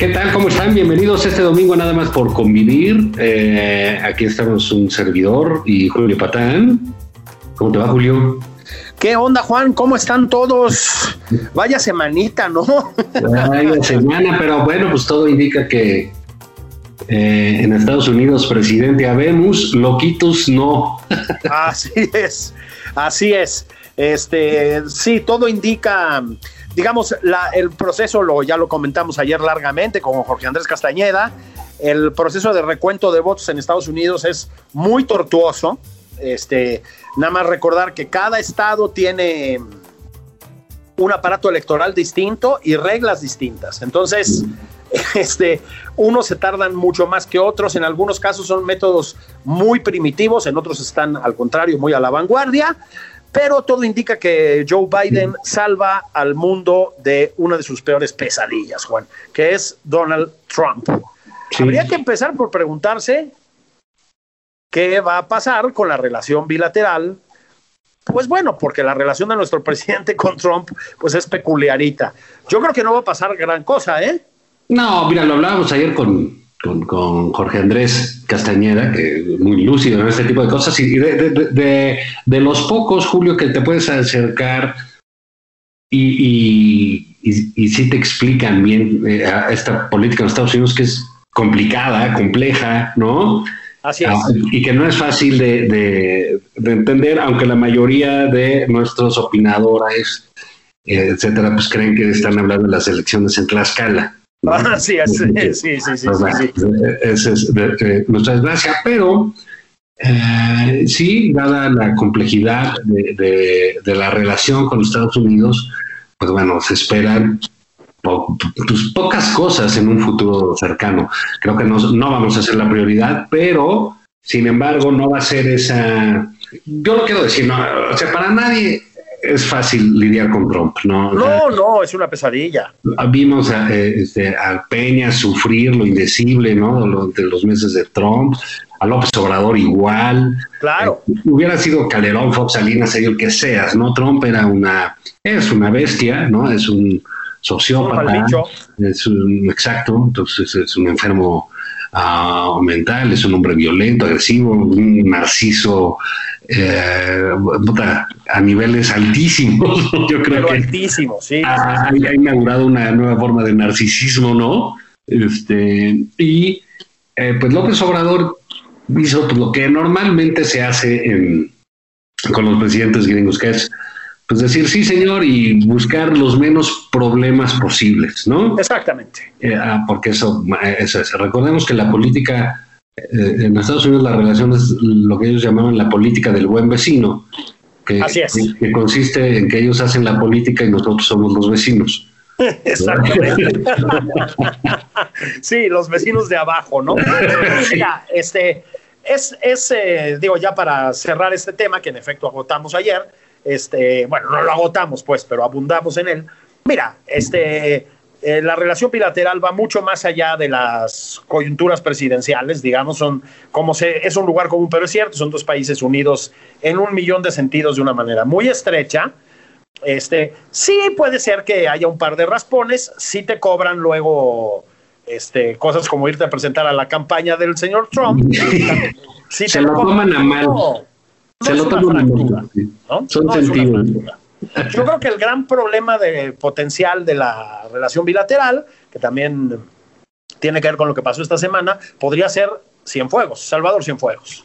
¿Qué tal? ¿Cómo están? Bienvenidos este domingo nada más por convivir. Eh, aquí estamos un servidor y Julio Patán. ¿Cómo te va, Julio? ¿Qué onda, Juan? ¿Cómo están todos? Vaya semanita, ¿no? Vaya semana, pero bueno, pues todo indica que eh, en Estados Unidos, presidente habemos, loquitos no. Así es, así es. Este, sí, todo indica digamos, el proceso, lo, ya lo comentamos ayer largamente con Jorge Andrés Castañeda, el proceso de recuento de votos en Estados Unidos es muy tortuoso. Este, nada más recordar que cada estado tiene un aparato electoral distinto y reglas distintas. Entonces, este, unos se tardan mucho más que otros. En algunos casos son métodos muy primitivos, en otros están al contrario muy a la vanguardia pero todo indica que Joe Biden salva al mundo de una de sus peores pesadillas, Juan, que es Donald Trump. Habría que empezar por preguntarse qué va a pasar con la relación bilateral. Pues bueno, porque la relación de nuestro presidente con Trump pues es peculiarita. Yo creo que no va a pasar gran cosa, ¿eh? No, mira, lo hablábamos ayer con, con, Jorge Andrés Castañeda, que muy lúcido en este tipo de cosas, y de, los pocos, Julio, que te puedes acercar y, y, sí te explican bien eh, esta política en Estados Unidos, que es complicada, compleja, ¿no? Así es. Ah, y que no es fácil de, entender, aunque la mayoría de nuestros opinadores, eh, etcétera, pues creen que están hablando de las elecciones en Tlaxcala. Ah, sí, sí, sí, sí, sí, Esa es nuestra desgracia, pero eh, sí, dada la complejidad de, la relación con Estados Unidos, pues bueno, se esperan pues, pocas cosas en un futuro cercano. Creo que no, no vamos a ser la prioridad, pero sin embargo no va a ser esa... Yo lo quiero decir, no, o sea, para nadie es fácil lidiar con Trump, ¿no? No, no, es una pesadilla. Vimos a, eh, este, a Peña sufrir lo indecible, ¿no? De los meses de Trump, a López Obrador igual. Claro. Eh, hubiera sido Calderón, Fox, Salinas, el que seas, ¿no? Trump era una, es una bestia, ¿no? Es un sociópata. es un, exacto, entonces es un enfermo uh, mental, es un hombre violento, agresivo, un narciso eh, a niveles altísimos. Yo creo que altísimo, sí. Ha, inaugurado una nueva forma de narcisismo, ¿no? Este, y eh, pues López Obrador hizo pues, lo que normalmente se hace con los presidentes gringos, que es pues decir sí, señor, y buscar los menos problemas posibles, ¿no? Exactamente. Eh, ah, porque eso, eso es. Recordemos que la política en Estados Unidos la relación es lo que ellos llamaban la política del buen vecino, que, que, consiste en que ellos hacen la política y nosotros somos los vecinos. Exactamente. sí, los vecinos de abajo, ¿no? Mira, este es, es eh, digo, ya para cerrar este tema, que en efecto agotamos ayer, este, bueno, no lo agotamos, pues, pero abundamos en él. Mira, este eh, la relación bilateral va mucho más allá de las coyunturas presidenciales, digamos, son como se, es un lugar común, pero es cierto, son dos países unidos en un millón de sentidos de una manera muy estrecha. Este, sí puede ser que haya un par de raspones, sí te cobran luego este, cosas como irte a presentar a la campaña del señor Trump. se lo toman a mal. se lo toman a mal. Son sentidos. Yo creo que el gran problema de potencial de la relación bilateral, que también tiene que ver con lo que pasó esta semana, podría ser Cienfuegos, Salvador Cienfuegos.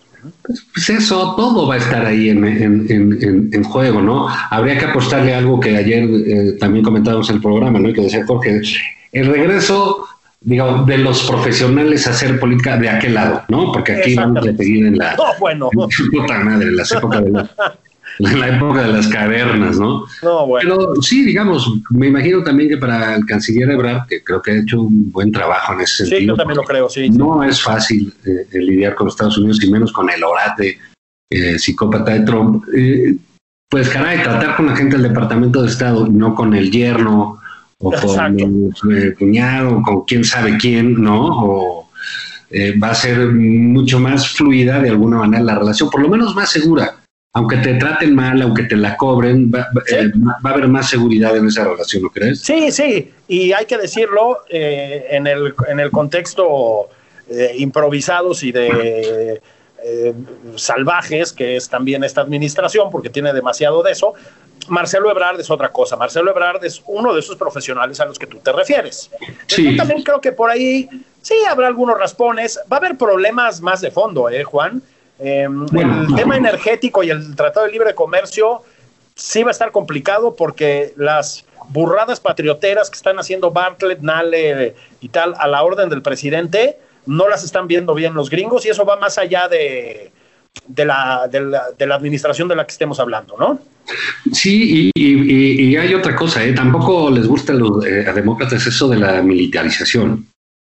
Pues eso, todo va a estar ahí en, en, en, juego, ¿no? Habría que apostarle algo que ayer eh, también comentábamos en el programa, ¿no? Y que decía Jorge, el regreso, digamos, de los profesionales a hacer política de aquel lado, ¿no? Porque aquí vamos a seguir en la... No, bueno. puta madre, en las épocas de la en la época de las cavernas, ¿no? No, bueno. Pero sí, digamos, me imagino también que para el canciller Ebrard, que creo que ha hecho un buen trabajo en ese sentido. Sí, yo también lo creo, sí. No es fácil eh, lidiar con Estados Unidos y menos con el orate eh, psicópata de Trump. Eh, pues caray, tratar con la gente del Departamento de Estado y no con el yerno o con el cuñado o con quién sabe quién, ¿no? O, va a ser mucho más fluida de alguna manera la relación, por lo menos más segura aunque te traten mal, aunque te la cobren, va, eh, a haber más seguridad en esa relación, ¿no crees? Sí, sí, y hay que decirlo eh, en, el, en el contexto eh, improvisados y de salvajes, que es también esta administración, porque tiene demasiado de eso. Marcelo Ebrard es otra cosa. Marcelo Ebrard es uno de esos profesionales a los que tú te refieres. Sí. Yo también creo que por ahí sí habrá algunos raspones. Va a haber problemas más de fondo, ¿eh, Juan? Em, el tema energético y el Tratado de Libre Comercio sí va a estar complicado porque las burradas patrioteras que están haciendo Bartlett, Nale y tal a la orden del presidente no las están viendo bien los gringos y eso va más allá de, de, la, de, la, administración de la que estemos hablando, ¿no? Sí, y, hay otra cosa, ¿eh? tampoco les gusta a los eh, demócratas eso de la militarización.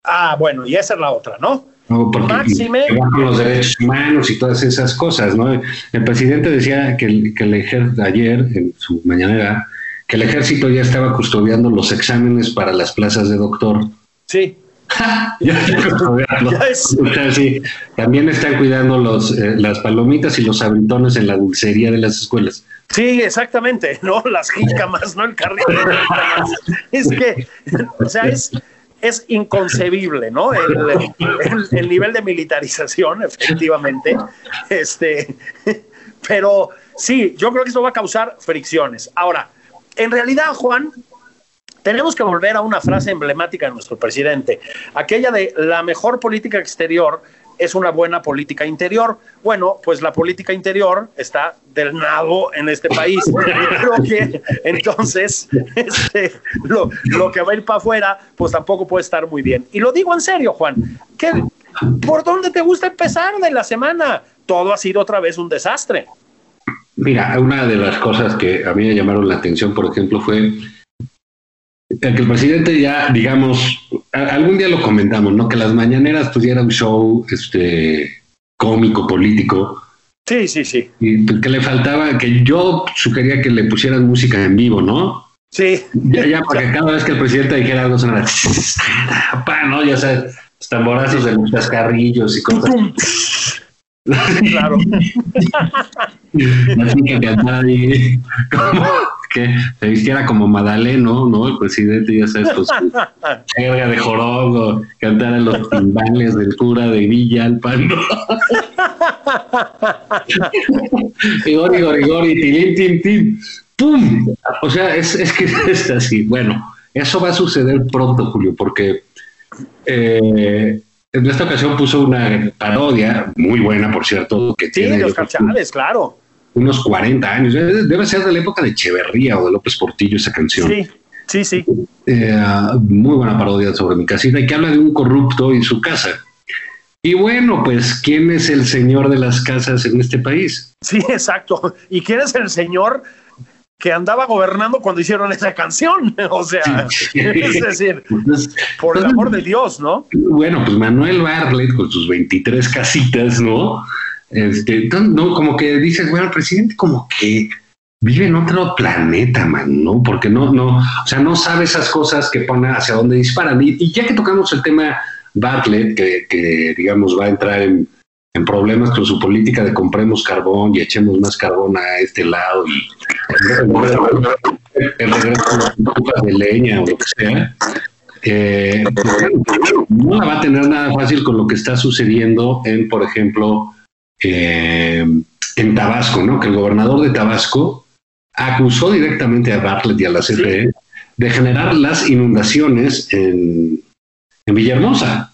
Ah, bueno, y esa es la otra, ¿no? Porque Máxime. con los derechos humanos y todas esas cosas, ¿no? El presidente decía que el, que el ejército, ayer, en su mañanera, que el ejército ya estaba custodiando los exámenes para las plazas de doctor. Sí. ya, ya sí. También están cuidando los, eh, las palomitas y los abritones en la dulcería de las escuelas. Sí, exactamente, ¿no? Las jícamas, ¿no? El carrito Es que, o sea, es, es inconcebible, ¿no? El, nivel de militarización, efectivamente. Este, pero sí, yo creo que esto va a causar fricciones. Ahora, en realidad, Juan, tenemos que volver a una frase emblemática de nuestro presidente, aquella de la mejor política exterior es una buena política interior. Bueno, pues la política interior está del nado en este país. Creo que entonces este, lo, que va a ir para afuera, pues tampoco puede estar muy bien. Y lo digo en serio, Juan. ¿qué, ¿Por dónde te gusta empezar de la semana? Todo ha sido otra vez un desastre. Mira, una de las cosas que a mí me llamaron la atención, por ejemplo, fue que el presidente ya, digamos, algún día lo comentamos, ¿no? Que las mañaneras pues un show este cómico, político. Sí, sí, sí. Y que le faltaba, que yo sugería que le pusieran música en vivo, ¿no? Sí. Ya, ya, porque cada vez que el presidente dijera algo sonara, ¿no? Ya sabes, tamborazos de los cascarrillos y cosas. Claro. Así que cantara como que se vistiera como Madaleno, ¿no? El presidente, ya sabes, pues jerga de jorongo, cantara los timbales del cura de Villa Alpano. y gori, gori, gori, tilín, tin, tin. ¡Pum! O sea, es, es que es así. Bueno, eso va a suceder pronto, Julio, porque eh, en esta ocasión puso una parodia, muy buena, por cierto, que sí, tiene... de Oscar Chávez, claro. Unos 40 años. Debe ser de la época de Echeverría o de López Portillo esa canción. Sí, sí, sí. Eh, muy buena parodia sobre mi casita y que habla de un corrupto y su casa. Y bueno, pues, ¿quién es el señor de las casas en este país? Sí, exacto. ¿Y quién es el señor que andaba gobernando cuando hicieron esa canción. O sea, es decir, pues, por el pues, amor de Dios, ¿no? Bueno, pues Manuel Barlet con sus 23 casitas, ¿no? Este, no, como que dices, bueno, el presidente como que vive en otro planeta, man, ¿no? Porque no, no, o sea, no sabe esas cosas que pone hacia dónde disparan. Y, ya que tocamos el tema Bartlett, que, que digamos va a entrar en en problemas con su política de compremos carbón y echemos más carbón a este lado y el regreso de leña o lo que sea, eh, no la va a tener nada fácil con lo que está sucediendo en, por ejemplo, eh, en Tabasco, ¿no? Que el gobernador de Tabasco acusó directamente a Bartlett y a la CFE de generar las inundaciones en, en Villahermosa.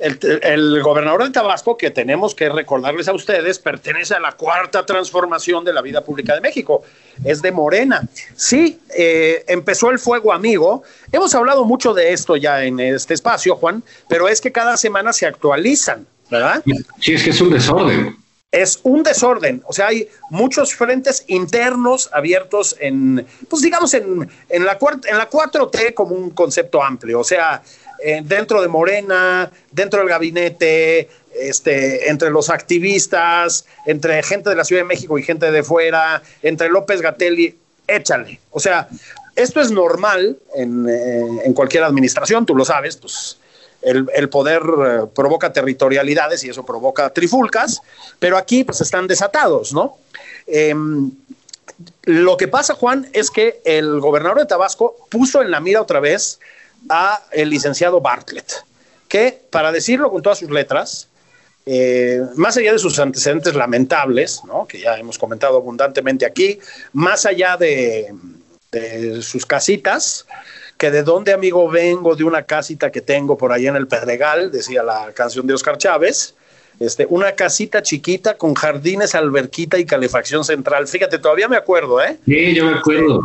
El, gobernador de Tabasco, que tenemos que recordarles a ustedes, pertenece a la cuarta transformación de la vida pública de México. Es de Morena. Sí, eh, empezó el fuego amigo. Hemos hablado mucho de esto ya en este espacio, Juan, pero es que cada semana se actualizan, ¿verdad? Sí, es que es un desorden. Es un desorden, o sea, hay muchos frentes internos abiertos en, pues digamos, en, en, la, en la 4T como un concepto amplio, o sea, eh, dentro de Morena, dentro del gabinete, este, entre los activistas, entre gente de la Ciudad de México y gente de fuera, entre López Gatelli, échale. O sea, esto es normal en, eh, cualquier administración, tú lo sabes, pues el, poder eh, provoca territorialidades y eso provoca trifulcas, pero aquí pues están desatados, ¿no? Em, lo que pasa, Juan, es que el gobernador de Tabasco puso en la mira otra vez a el licenciado Bartlett, que, para decirlo con todas sus letras, eh, más allá de sus antecedentes lamentables, que ya hemos comentado abundantemente aquí, más allá de, sus casitas, que de dónde amigo vengo de una casita que tengo por ahí en el Pedregal, decía la canción de Oscar Chávez, este, una casita chiquita con jardines, alberquita y calefacción central. Fíjate, todavía me acuerdo, ¿eh? Sí, yo me acuerdo.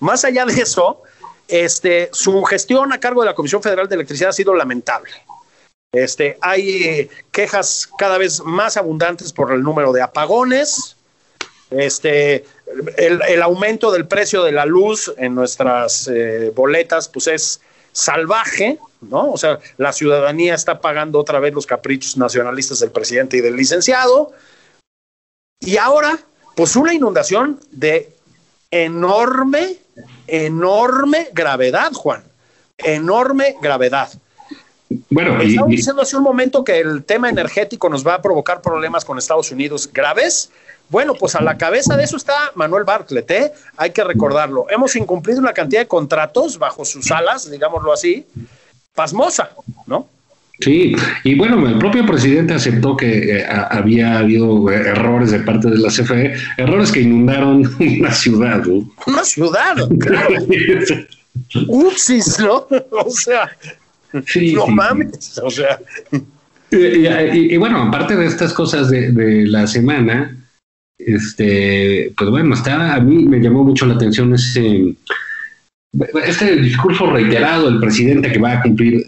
Más allá de eso, este, su gestión a cargo de la Comisión Federal de Electricidad ha sido lamentable. Este, hay eh, quejas cada vez más abundantes por el número de apagones, este, el, aumento del precio de la luz en nuestras eh, boletas, pues es salvaje, ¿no? O sea, la ciudadanía está pagando otra vez los caprichos nacionalistas del presidente y del licenciado. Y ahora, pues una inundación de enorme enorme gravedad, Juan. Enorme gravedad. Bueno, estamos diciendo hace un momento que el tema energético nos va a provocar problemas con Estados Unidos graves. Bueno, pues a la cabeza de eso está Manuel Bartlett, ¿eh? hay que recordarlo. Hemos incumplido una cantidad de contratos bajo sus alas, digámoslo así, pasmosa, ¿no? Sí, y bueno, el propio presidente aceptó que eh, había habido eh, errores de parte de la CFE, errores que inundaron una ciudad. ¿no? Una ciudad, claro. Upsis, ¿no? O sea, no mames, o sea. Y, bueno, aparte de estas cosas de, de, la semana, este, pues bueno, está, a mí me llamó mucho la atención ese, este discurso reiterado del presidente que va a cumplir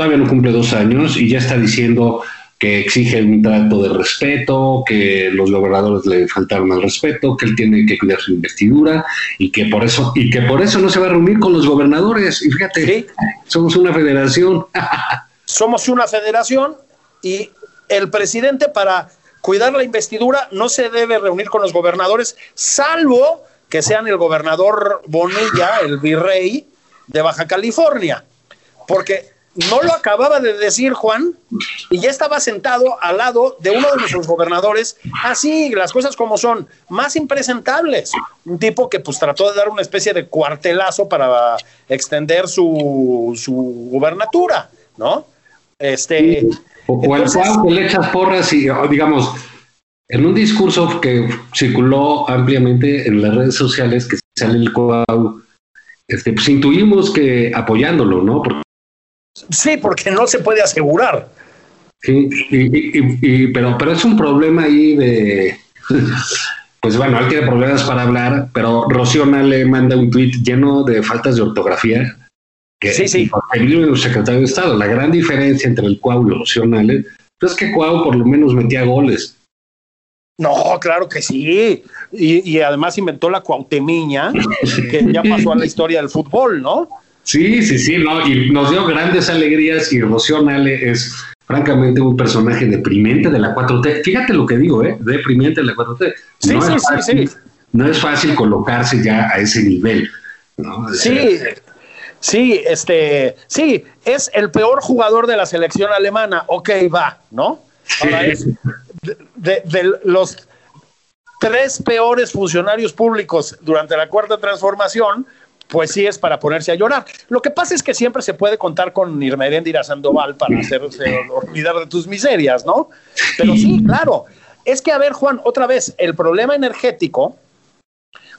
todavía no cumple dos años y ya está diciendo que exige un trato de respeto, que los gobernadores le faltaron al respeto, que él tiene que cuidar su investidura y que por eso y que por eso no se va a reunir con los gobernadores. Y fíjate, somos una federación. somos una federación y el presidente para cuidar la investidura no se debe reunir con los gobernadores, salvo que sean el gobernador Bonilla, el virrey de Baja California, porque no lo acababa de decir Juan y ya estaba sentado al lado de uno de nuestros gobernadores, así las cosas como son, más impresentables. Un tipo que pues trató de dar una especie de cuartelazo para extender su, su gubernatura, ¿no? Este, o, al cual que le echas porras y digamos, en un discurso que circuló ampliamente en las redes sociales que sale el Cuau, este, pues intuimos que apoyándolo, ¿no? Porque Sí, porque no se puede asegurar. Sí, y, pero, pero es un problema ahí de. Pues bueno, él tiene problemas para hablar, pero Rocío le manda un tweet lleno de faltas de ortografía. Que, sí, sí. El secretario de Estado. La gran diferencia entre el Cuau y Rocío Nale es que Cuau por lo menos metía goles. No, claro que sí. Y, y además inventó la cuautemiña, que ya pasó a la historia del fútbol, ¿no? Sí, sí, sí, no, y nos dio grandes alegrías y Rocío Nale es francamente un personaje deprimente de la 4T. Fíjate lo que digo, ¿eh? Deprimente de la 4T. Sí, no sí, es fácil, sí, No es fácil colocarse ya a ese nivel. Sí, sí, este, sí, es el peor jugador de la selección alemana. Ok, va, ¿no? Ahora es de los tres peores funcionarios públicos durante la cuarta transformación, pues sí es para ponerse a llorar. Lo que pasa es que siempre se puede contar con Irmeréndira Sandoval para hacerse olvidar de tus miserias, ¿no? Pero sí, claro. Es que, a ver, Juan, otra vez, el problema energético,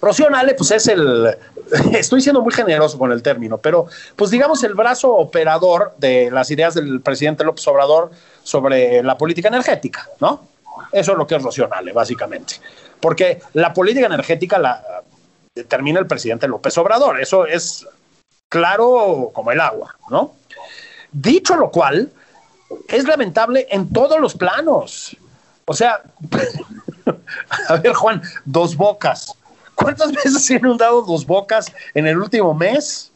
Rocío Nale, pues es el, estoy siendo muy generoso con el término, pero pues digamos el brazo operador de las ideas del presidente López Obrador sobre la política energética, ¿no? Eso es lo que es Rocío Nale, básicamente. Porque la política energética la determina el presidente López Obrador, eso es claro como el agua, ¿no? Dicho lo cual, es lamentable en todos los planos. O sea, a ver, Juan, dos bocas. ¿Cuántas veces se han inundado dos bocas en el último mes?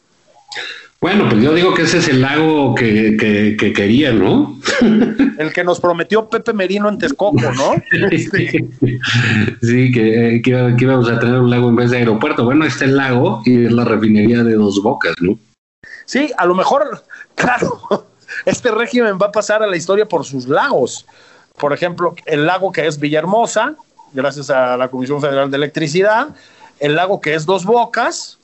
Bueno, pues yo digo que ese es el lago que, que, quería, ¿no? El que nos prometió Pepe Merino en Texcoco, ¿no? sí, que, que, íbamos a tener un lago en vez de aeropuerto. Bueno, este el lago y es la refinería de dos bocas, ¿no? Sí, a lo mejor, claro, este régimen va a pasar a la historia por sus lagos. Por ejemplo, el lago que es Villahermosa, gracias a la Comisión Federal de Electricidad, el lago que es Dos Bocas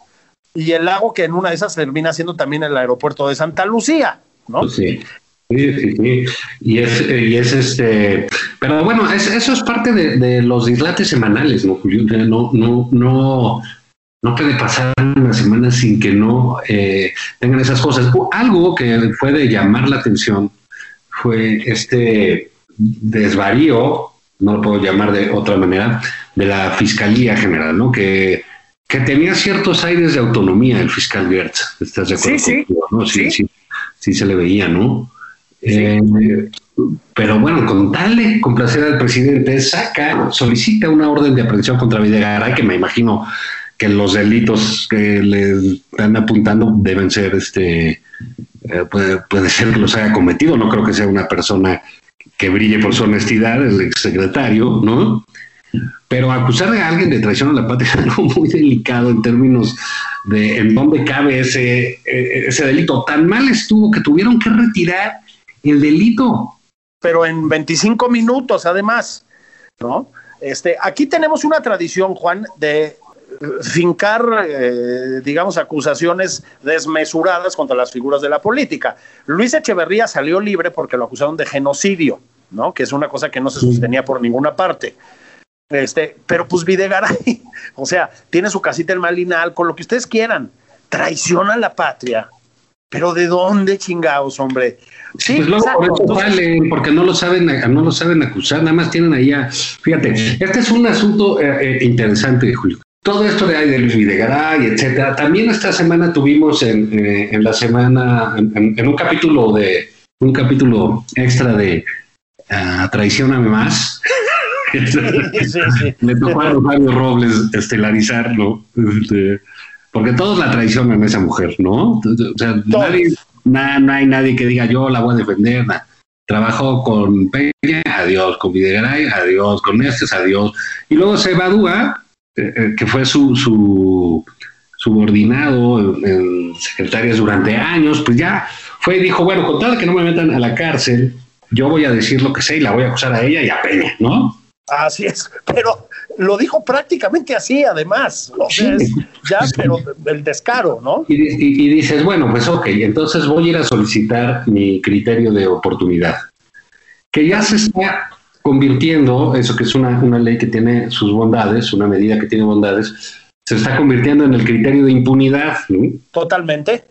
y el lago que en una de esas termina siendo también el aeropuerto de Santa Lucía, ¿no? Sí. Sí, sí, sí. Y es, y es este, pero bueno, eso es parte de, los dislates semanales, ¿no, Julio? No, no, no, no puede pasar una semana sin que no eh, tengan esas cosas. Algo que fue de llamar la atención fue este desvarío, no lo puedo llamar de otra manera, de la Fiscalía General, ¿no? Que, que tenía ciertos aires de autonomía el fiscal Gertz. ¿Estás de acuerdo? Sí, sí. sí, sí, se le veía, ¿no? Eh, pero bueno, con tal de complacer al presidente, saca, solicita una orden de aprehensión contra Videgaray, que me imagino que los delitos que le están apuntando deben ser, este, eh, puede, ser que los haya cometido, no creo que sea una persona que brille por su honestidad, el exsecretario, ¿no? Pero acusar a alguien de traición a la patria es algo muy delicado en términos de en dónde cabe ese, e, ese delito. Tan mal estuvo que tuvieron que retirar el delito. Pero en 25 minutos, además, ¿no? Este, aquí tenemos una tradición, Juan, de fincar, eh, digamos, acusaciones desmesuradas contra las figuras de la política. Luis Echeverría salió libre porque lo acusaron de genocidio, ¿no? Que es una cosa que no se sostenía por ninguna parte. Este, pero pues Videgaray, o sea, tiene su casita en Malinal, con lo que ustedes quieran, traiciona a la patria. Pero ¿de dónde chingados, hombre? Sí, pues luego por eso valen, porque no lo saben, no lo saben acusar, nada más tienen allá. Fíjate, este es un asunto eh, eh, interesante, Julio todo esto de, de Luis Videgaray, etcétera. También esta semana tuvimos en, eh, la semana, en, un capítulo de un capítulo extra de uh, Traicióname más. Me tocó a Rosario Robles estelarizarlo, este, porque todos la traicionan a esa mujer, ¿no? O sea, nadie, no hay nadie que diga yo la voy a defender. Trabajó con Peña, adiós, con Videgaray, adiós, con Estes, adiós. Y luego se evadúa eh, eh, que fue su, su subordinado en, secretarias durante años, pues ya fue y dijo, bueno, con tal que no me metan a la cárcel, yo voy a decir lo que sé y la voy a acusar a ella y a Peña, ¿no? Así es, pero lo dijo prácticamente así, además. O sea, ya, pero el descaro, ¿no? Y, y, dices, bueno, pues ok, entonces voy a ir a solicitar mi criterio de oportunidad, que ya se está convirtiendo, eso que es una, una ley que tiene sus bondades, una medida que tiene bondades, se está convirtiendo en el criterio de impunidad. Totalmente.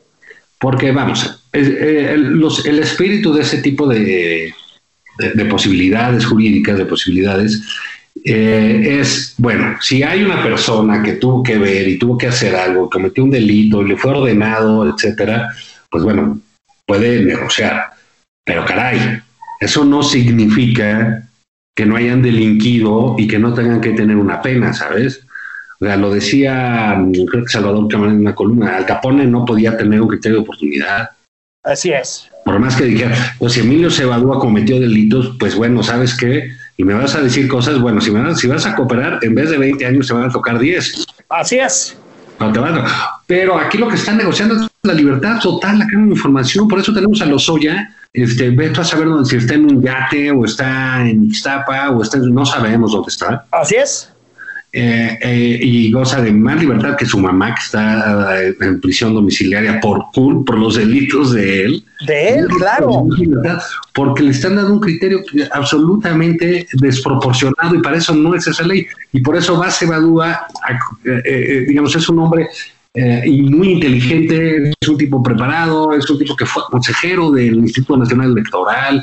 Porque, vamos, eh, el, los, el, espíritu de ese tipo de, de, posibilidades jurídicas, de posibilidades, eh, es, bueno, si hay una persona que tuvo que ver y tuvo que hacer algo, cometió un delito le fue ordenado, etcétera, pues bueno, puede negociar. Pero caray, eso no significa que no hayan delinquido y que no tengan que tener una pena, ¿sabes? O sea, lo decía, que Salvador Camarón en una columna, Al Capone no podía tener un criterio de oportunidad. Así es. Por más que dijera, pues si Emilio se evadúa, cometió delitos, pues bueno, ¿sabes qué? Y me vas a decir cosas, bueno, si, me si vas a cooperar, en vez de 20 años se van a tocar 10. Así es. Pero aquí lo que están negociando es la libertad total, la de información, por eso tenemos a los Lozoya este, vete a saber dónde, si está en un yate o está en Ixtapa o está no sabemos dónde está. Así es. Eh, eh, y goza de más libertad que su mamá, que está eh, en prisión domiciliaria por, por los delitos de él. De él, claro. Porque le están dando un criterio absolutamente desproporcionado y para eso no es esa ley. Y por eso Base Badúa, digamos, es un hombre y muy inteligente, es un tipo preparado, es un tipo que fue consejero del Instituto Nacional Electoral,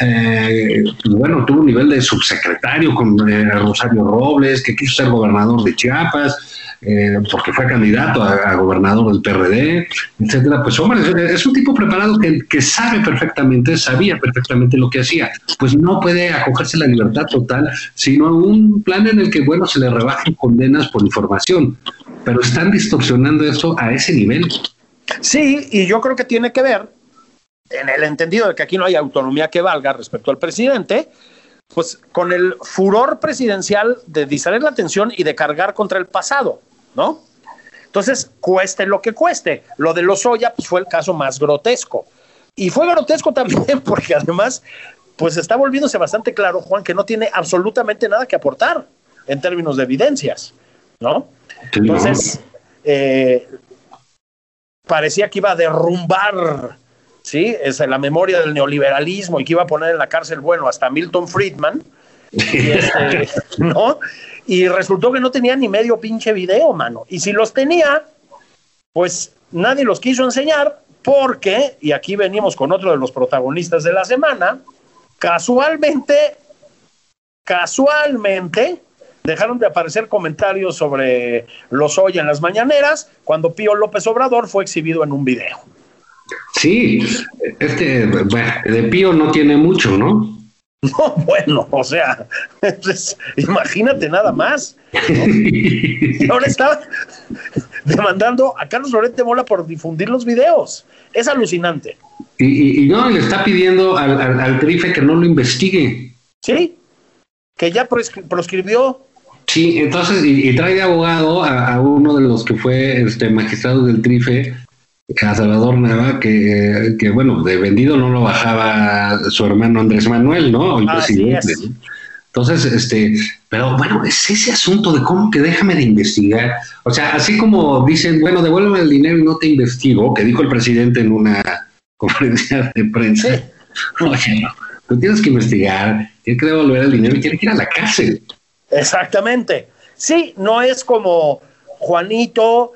eh, bueno, tuvo un nivel de subsecretario con eh, Rosario Robles, que quiso ser gobernador de Chiapas, eh, porque fue candidato a, gobernador del PRD, etcétera. Pues hombre, es, un tipo preparado que, sabe perfectamente, sabía perfectamente lo que hacía. Pues no puede acogerse a la libertad total, sino un plan en el que, bueno, se le rebajen condenas por información. Pero están distorsionando eso a ese nivel. Sí, y yo creo que tiene que ver en el entendido de que aquí no hay autonomía que valga respecto al presidente, pues con el furor presidencial de distraer la atención y de cargar contra el pasado, ¿no? Entonces, cueste lo que cueste. Lo de los Oya pues, fue el caso más grotesco. Y fue grotesco también porque además, pues está volviéndose bastante claro, Juan, que no tiene absolutamente nada que aportar en términos de evidencias, ¿no? Entonces, eh, parecía que iba a derrumbar ¿sí? Es la memoria del neoliberalismo y que iba a poner en la cárcel, bueno, hasta Milton Friedman, y este, ¿no? Y resultó que no tenía ni medio pinche video, mano. Y si los tenía, pues nadie los quiso enseñar porque, y aquí venimos con otro de los protagonistas de la semana, casualmente, casualmente, dejaron de aparecer comentarios sobre los hoy en las mañaneras cuando Pío López Obrador fue exhibido en un video. Sí, este de Pío no tiene mucho, ¿no? No, bueno, o sea, pues, imagínate nada más. ahora está demandando a Carlos Lorente Mola por difundir los videos. Es alucinante. Y, no, le está pidiendo al, al, Trife que no lo investigue. Sí, que ya proscribió. Sí, entonces, y, trae de abogado a, a, uno de los que fue este magistrado del Trife, a Salvador Nava, que, que, bueno, de vendido no lo bajaba su hermano Andrés Manuel, ¿no? El presidente. Entonces, este, pero bueno, es ese asunto de cómo que déjame de investigar. O sea, así como dicen, bueno, devuélveme el dinero y no te investigo, que dijo el presidente en una conferencia de prensa. Oye, no, tú tienes que investigar, tienes que devolver el dinero y tienes que ir a la cárcel. Exactamente. Sí, no es como Juanito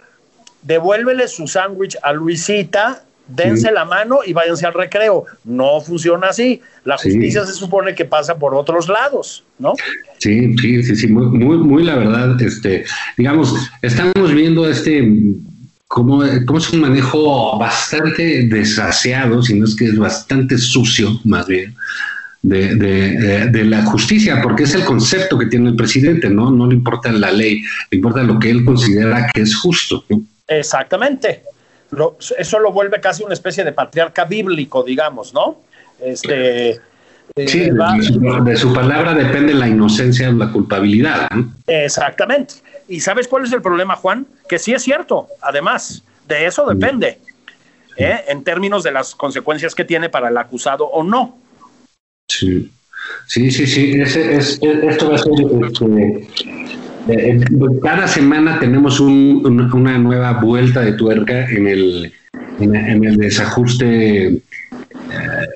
devuélvele su sándwich a Luisita, dense la mano y váyanse al recreo. No funciona así. La justicia se supone que pasa por otros lados, ¿no? Sí, sí, sí, sí, muy, muy, muy la verdad, este, digamos, estamos viendo este como, es un manejo bastante desgraciado, si no es que es bastante sucio, más bien, de, de, de, la justicia, porque es el concepto que tiene el presidente, ¿no? No le importa la ley, le importa lo que él considera que es justo. Exactamente. eso lo vuelve casi una especie de patriarca bíblico, digamos, ¿no? Este, eh, sí, de, su, palabra depende la inocencia o la culpabilidad. Exactamente. ¿Y sabes cuál es el problema, Juan? Que sí es cierto, además, de eso depende, ¿eh? en términos de las consecuencias que tiene para el acusado o no. Sí, sí, sí, sí. esto va a ser este, cada semana tenemos una nueva vuelta de tuerca en el, en, el desajuste eh,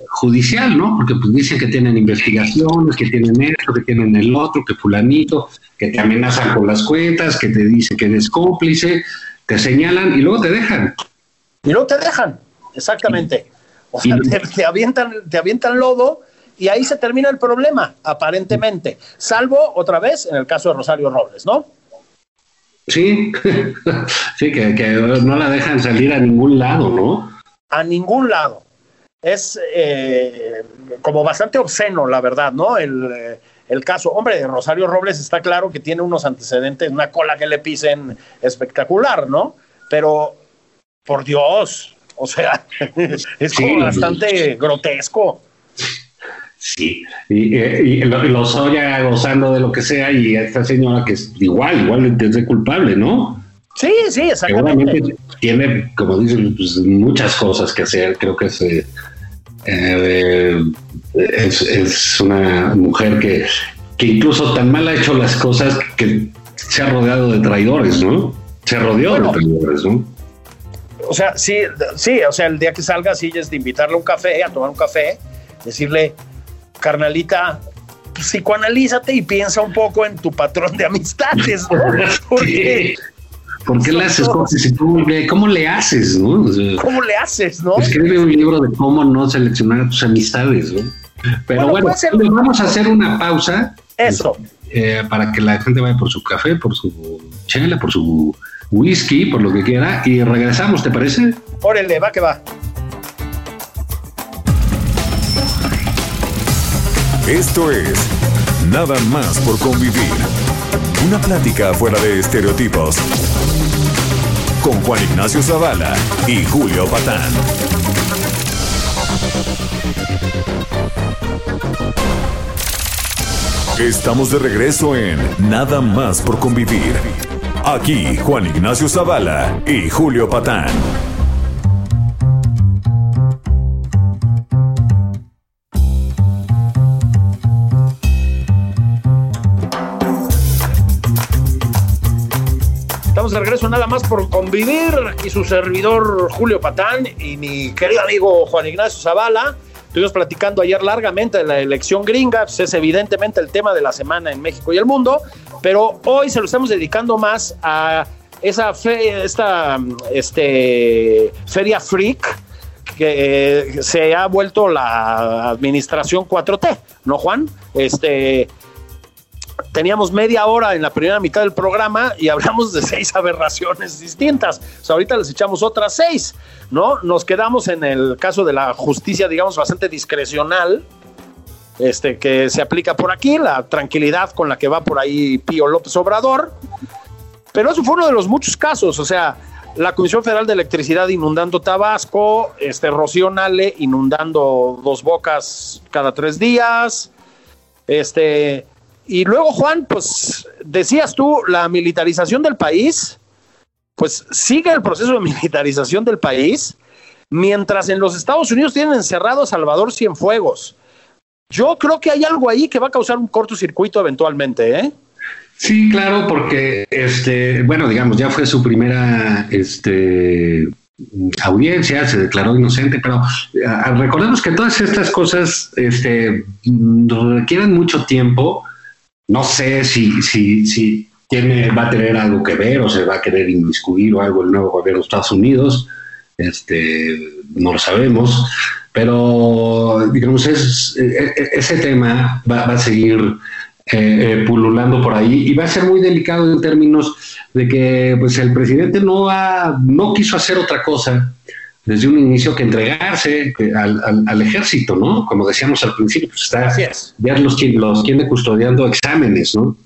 judicial, ¿no? Porque pues dicen que tienen investigaciones, que tienen esto, que tienen el otro, que fulanito, que te amenazan con las cuentas, que te dicen que eres cómplice, te señalan y luego te dejan. Y luego te dejan, exactamente. O sea, te, avientan, te avientan lodo y ahí se termina el problema, aparentemente, salvo otra vez en el caso de Rosario Robles, ¿no? Sí, sí, que, no la dejan salir a ningún lado, ¿no? A ningún lado. Es eh, como bastante obsceno, la verdad, ¿no? El, eh, el caso, hombre, de Rosario Robles está claro que tiene unos antecedentes, una cola que le pisen espectacular, ¿no? Pero, por Dios, o sea, es como bastante grotesco. Sí, y, y, los Oya gozando de lo que sea y esta señora que es igual, igual es culpable, ¿no? Sí, sí, exactamente. tiene, como dicen, pues, muchas cosas que hacer. Creo que es, eh, eh, es, es, una mujer que, que incluso tan mal ha hecho las cosas que se ha rodeado de traidores, ¿no? Se rodeó de traidores, ¿no? O sea, sí, sí, o sea, el día que salga, sí, es de invitarle a un café, a tomar un café, decirle, carnalita, psicoanalízate y piensa un poco en tu patrón de amistades, ¿no? Porque, ¿Por qué le haces cosas y tú, cómo le haces, no? ¿Cómo le haces, no? Escribe un libro de cómo no seleccionar a tus amistades, ¿no? Pero bueno, vamos a hacer una pausa. Eso. Eh, para que la gente vaya por su café, por su chela, por su whisky, por lo que quiera, y regresamos, ¿te parece? Órale, va que va. Esto es Nada más por convivir. Una plática fuera de estereotipos. Con Juan Ignacio Zavala y Julio Patán. Estamos de regreso en Nada más por convivir. Aquí Juan Ignacio Zavala y Julio Patán. Regreso nada más por convivir y su servidor Julio Patán y mi querido amigo Juan Ignacio Zavala. Estuvimos platicando ayer largamente de la elección gringa, pues es evidentemente el tema de la semana en México y el mundo, pero hoy se lo estamos dedicando más a esa fe, esta este, feria freak que eh, se ha vuelto la administración 4T, ¿no, Juan? Este, teníamos media hora en la primera mitad del programa y hablamos de seis aberraciones distintas. Ahorita les echamos otras seis, ¿no? Nos quedamos en el caso de la justicia, digamos, bastante discrecional, este, que se aplica por aquí, la tranquilidad con la que va por ahí Pío López Obrador. Pero eso fue uno de los muchos casos, o sea, la Comisión Federal de Electricidad inundando Tabasco, este Rocío Nale inundando dos bocas cada tres días, este y luego, Juan, pues decías tú, la militarización del país, pues sigue el proceso de militarización del país, mientras en los Estados Unidos tienen encerrado a Salvador Cienfuegos. Yo creo que hay algo ahí que va a causar un cortocircuito eventualmente, ¿eh? Sí, claro, porque este, bueno, digamos, ya fue su primera este audiencia, se declaró inocente, pero recordemos que todas estas cosas este, requieren mucho tiempo no sé si, si, si tiene, va a tener algo que ver o se va a querer inmiscuir o algo el nuevo gobierno de Estados Unidos. Este, no lo sabemos, pero digamos, es, e, e, ese tema va, a seguir eh, eh, pululando por ahí y va a ser muy delicado en términos de que pues, el presidente no, ha, no quiso hacer otra cosa desde un inicio que entregarse al, ejército, ¿no? Como decíamos al principio, pues está ya los, los tiene custodiando exámenes, ¿no?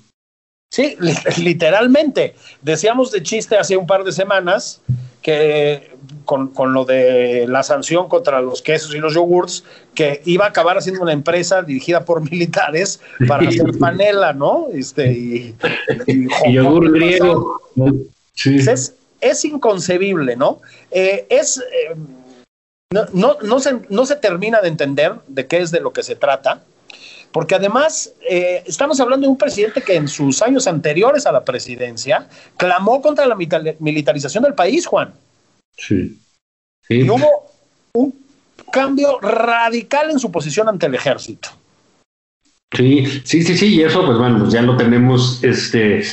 Sí, literalmente. Decíamos de chiste hace un par de semanas que con, con, lo de la sanción contra los quesos y los yogurts, que iba a acabar haciendo una empresa dirigida por militares para hacer panela, ¿no? Este, y, y, yogur griego. Sí. Es inconcebible, ¿no? Eh, es. Eh, no, no, se, no se termina de entender de qué es de lo que se trata, porque además eh, estamos hablando de un presidente que en sus años anteriores a la presidencia clamó contra la militarización del país, Juan. Sí. Y hubo un cambio radical en su posición ante el ejército. Sí, sí, sí, sí, y eso, pues bueno, pues ya lo tenemos este,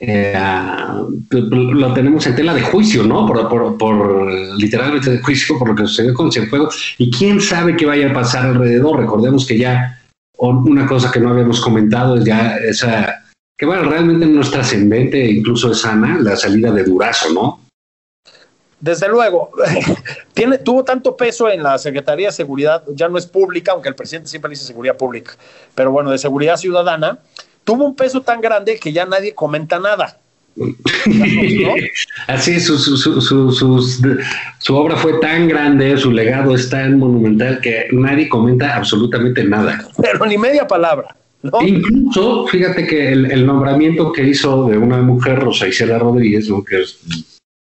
eh, lo tenemos en tela de juicio, ¿no? Por, literalmente de juicio por lo que sucedió con Cienfuegos. Y quién sabe qué vaya a pasar alrededor. Recordemos que ya una cosa que no habíamos comentado es ya esa, que bueno, realmente no es trascendente, incluso es sana, la salida de Durazo, ¿no? Desde luego, tiene, tuvo tanto peso en la Secretaría de Seguridad, ya no es pública, aunque el presidente siempre dice seguridad pública, pero bueno, de seguridad ciudadana, tuvo un peso tan grande que ya nadie comenta nada. Así, su, su, su, su, obra fue tan grande, su legado es tan monumental que nadie comenta absolutamente nada. Pero ni media palabra. Incluso, fíjate que el, nombramiento que hizo de una mujer, Rosa Isela Rodríguez, que es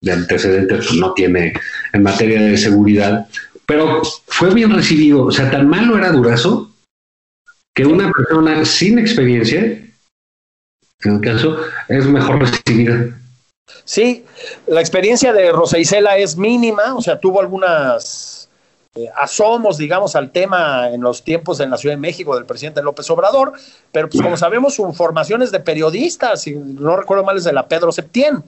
de antecedentes, pues no tiene en materia de seguridad, pero fue bien recibido. O sea, tan malo era Durazo que una persona sin experiencia en el caso, es mejor recibida. Sí, la experiencia de Rosa Isela es mínima, o sea, tuvo algunas eh, asomos, digamos, al tema en los tiempos en la Ciudad de México del presidente López Obrador, pero pues como sabemos, su formación es de periodistas, si no recuerdo mal, es de la Pedro Septién.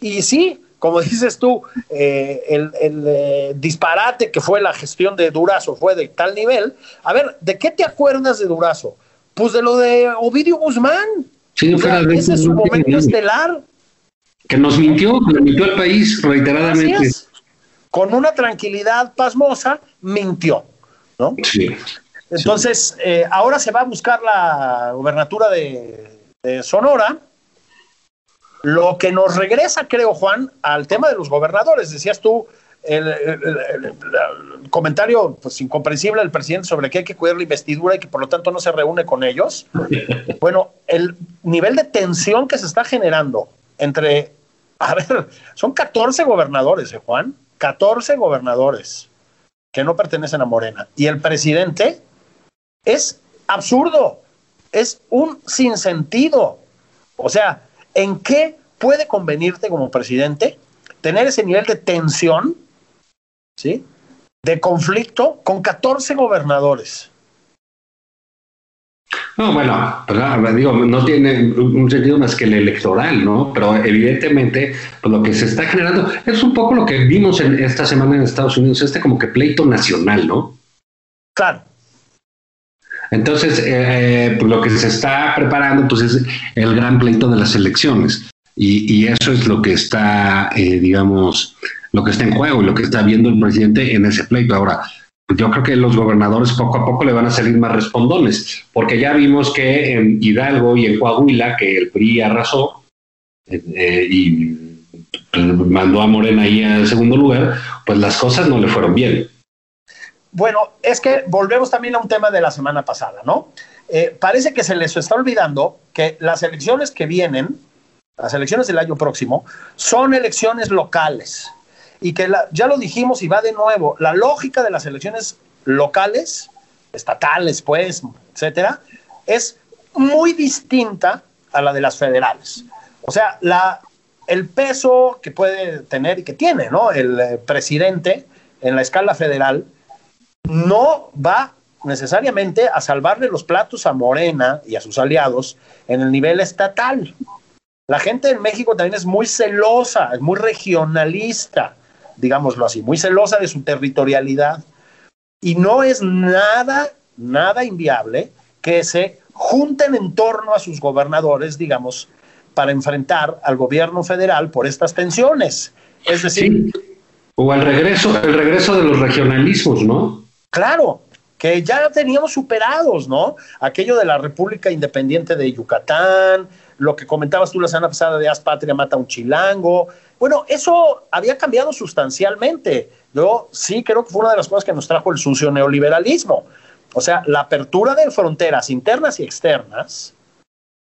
Y sí, como dices tú, eh, el, eh, disparate que fue la gestión de Durazo fue de tal nivel. A ver, ¿de qué te acuerdas de Durazo? Pues de lo de Ovidio Guzmán. Ese es su momento estelar. Que nos mintió, que mintió al país reiteradamente. Con una tranquilidad pasmosa, mintió. ¿no? Sí. Entonces, eh, ahora se va a buscar la gobernatura de, Sonora, lo que nos regresa, creo, Juan, al tema de los gobernadores. Decías tú, el, comentario pues, incomprensible del presidente sobre que hay que cuidar la investidura y que por lo tanto no se reúne con ellos. Bueno, el nivel de tensión que se está generando entre, a ver, son 14 gobernadores, ¿eh, Juan? 14 gobernadores que no pertenecen a Morena. Y el presidente es absurdo, es un sinsentido. O sea, ¿en qué puede convenirte como presidente tener ese nivel de tensión, ¿sí? De conflicto con 14 gobernadores. No, bueno, digo, no tiene un sentido más que el electoral, ¿no? Pero evidentemente, pues lo que se está generando es un poco lo que vimos en esta semana en Estados Unidos, este como que pleito nacional, ¿no? Claro. Entonces, eh, eh, pues lo que se está preparando, pues es el gran pleito de las elecciones. Y, eso es lo que está, eh, digamos, lo que está en juego y lo que está viendo el presidente en ese pleito. Ahora, yo creo que los gobernadores poco a poco le van a salir más respondones, porque ya vimos que en Hidalgo y en Coahuila, que el PRI arrasó eh, y pues, mandó a Morena ahí en segundo lugar, pues las cosas no le fueron bien. Bueno, es que volvemos también a un tema de la semana pasada, ¿no? Eh, parece que se les está olvidando que las elecciones que vienen, las elecciones del año próximo, son elecciones locales y que ya lo dijimos y va de nuevo, la lógica de las elecciones locales, estatales, pues, etcétera, es muy distinta a la de las federales. O sea, la, el peso que puede tener y que tiene ¿no? el eh, presidente en la escala federal no va necesariamente a salvarle los platos a Morena y a sus aliados en el nivel estatal. La gente en México también es muy celosa, es muy regionalista digámoslo así, muy celosa de su territorialidad. Y no es nada, nada inviable que se junten en torno a sus gobernadores, digamos, para enfrentar al gobierno federal por estas tensiones. Es decir, o al regreso, el regreso de los regionalismos, ¿no? Claro, que ya teníamos superados, ¿no? Aquello de la República Independiente de Yucatán, lo que comentabas tú la semana pasada de Haz Patria mata un chilango, bueno, eso había cambiado sustancialmente. Yo sí creo que fue una de las cosas que nos trajo el sucio neoliberalismo. O sea, la apertura de fronteras internas y externas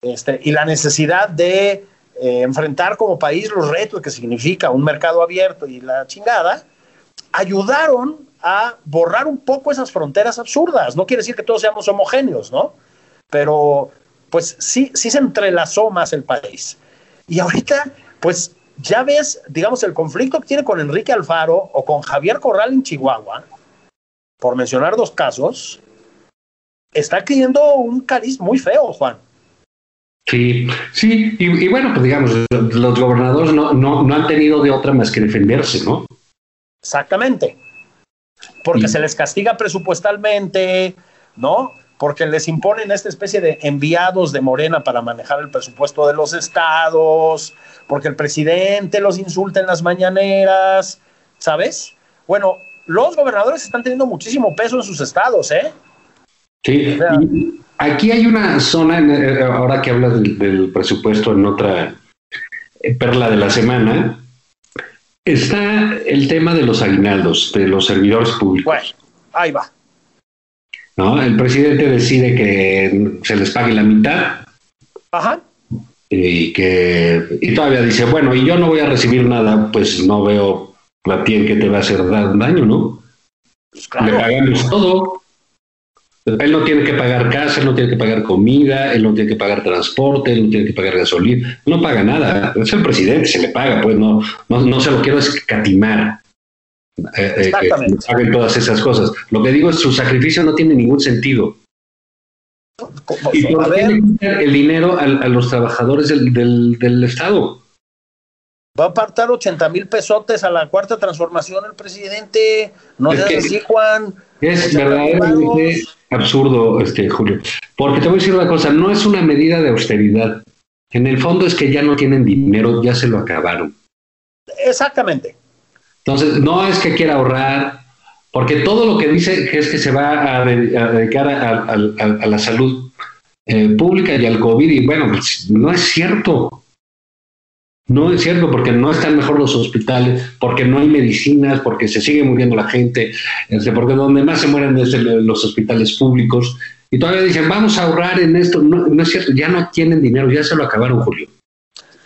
este, y la necesidad de eh, enfrentar como país los retos que significa un mercado abierto y la chingada, ayudaron a borrar un poco esas fronteras absurdas. No quiere decir que todos seamos homogéneos, ¿no? Pero pues sí, sí se entrelazó más el país. Y ahorita, pues ya ves, digamos, el conflicto que tiene con Enrique Alfaro o con Javier Corral en Chihuahua, por mencionar dos casos, está adquiriendo un cariz muy feo, Juan. Sí, sí, y, bueno, pues digamos, los gobernadores no, no, han tenido de otra más que defenderse, ¿no? Exactamente. Porque se les castiga presupuestalmente, ¿no? Porque les imponen esta especie de enviados de Morena para manejar el presupuesto de los estados, porque el presidente los insulta en las mañaneras, ¿sabes? Bueno, los gobernadores están teniendo muchísimo peso en sus estados, ¿eh? Sí, aquí hay una zona, eh, ahora que hablas del, presupuesto en otra eh, perla de la semana, está el tema de los aguinaldos, de los servidores públicos. Bueno, ahí va. ¿No? El presidente decide que se les pague la mitad. Ajá y que y todavía dice, bueno, y yo no voy a recibir nada, pues no veo la piel que te va a hacer daño, ¿no? Pues Le pagamos todo. Él no tiene que pagar casa, él no tiene que pagar comida, él no tiene que pagar transporte, él no tiene que pagar gasolina, no paga nada. Es el presidente, se le paga, pues no, no, se lo quiero escatimar. Eh, eh paguen todas esas cosas. Lo que digo es su sacrificio no tiene ningún sentido. ¿Y por qué el dinero a, los trabajadores del, del, Estado? Va a apartar 80 mil pesotes a la cuarta transformación el presidente. No es así, Juan. Es verdaderamente absurdo, este, Julio. Porque te voy a decir una cosa, no es una medida de austeridad. En el fondo es que ya no tienen dinero, ya se lo acabaron. Exactamente. Entonces, no es que quiera ahorrar, porque todo lo que dice es que se va a, dedicar a, la salud eh, pública y al COVID, y bueno, pues, no es cierto. No es cierto, porque no están mejor los hospitales, porque no hay medicinas, porque se sigue muriendo la gente, este, porque donde más se mueren es en los hospitales públicos. Y todavía dicen, vamos a ahorrar en esto. No es cierto, ya no tienen dinero, ya se lo acabaron, Julio.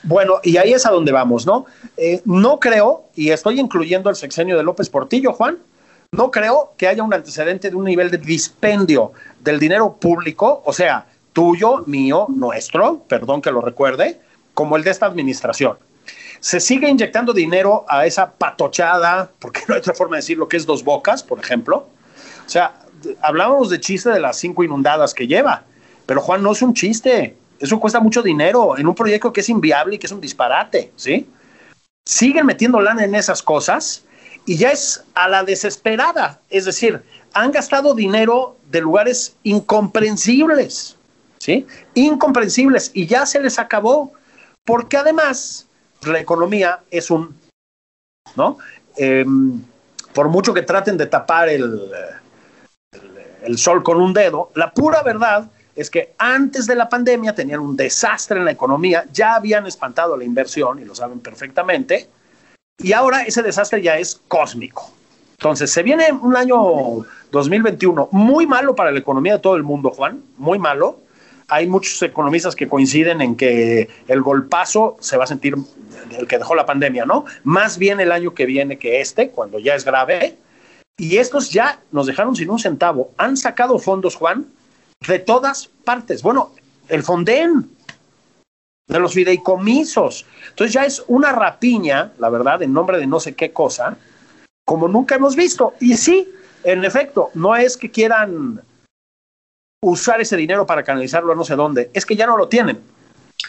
Bueno, y ahí es a donde vamos, ¿no? Eh, no creo, y estoy incluyendo el sexenio de López Portillo, Juan, no creo que haya un antecedente de un nivel de dispendio del dinero público, o sea, tuyo, mío, nuestro, perdón que lo recuerde, como el de esta administración. Se sigue inyectando dinero a esa patochada, porque no hay otra forma de decirlo, que es dos bocas, por ejemplo. O sea, hablábamos de chiste de las cinco inundadas que lleva, pero Juan, no es un chiste. Eso cuesta mucho dinero en un proyecto que es inviable y que es un disparate, ¿sí? Siguen metiendo lana en esas cosas y ya es a la desesperada. Es decir, han gastado dinero de lugares incomprensibles, ¿sí? Incomprensibles y ya se les acabó, porque además la economía es un, ¿no? Em, por mucho que traten de tapar el, el sol con un dedo, la pura verdad es que antes de la pandemia tenían un desastre en la economía, ya habían espantado la inversión y lo saben perfectamente, y ahora ese desastre ya es cósmico. Entonces, se viene un año 2021 muy malo para la economía de todo el mundo, Juan, muy malo. Hay muchos economistas que coinciden en que el golpazo se va a sentir el que dejó la pandemia, ¿no? Más bien el año que viene que este, cuando ya es grave. Y estos ya nos dejaron sin un centavo. Han sacado fondos, Juan, de todas partes. Bueno, el Fonden, de los fideicomisos. Entonces ya es una rapiña, la verdad, en nombre de no sé qué cosa, como nunca hemos visto. Y sí, en efecto, no es que quieran usar ese dinero para canalizarlo a no sé dónde, es que ya no lo tienen.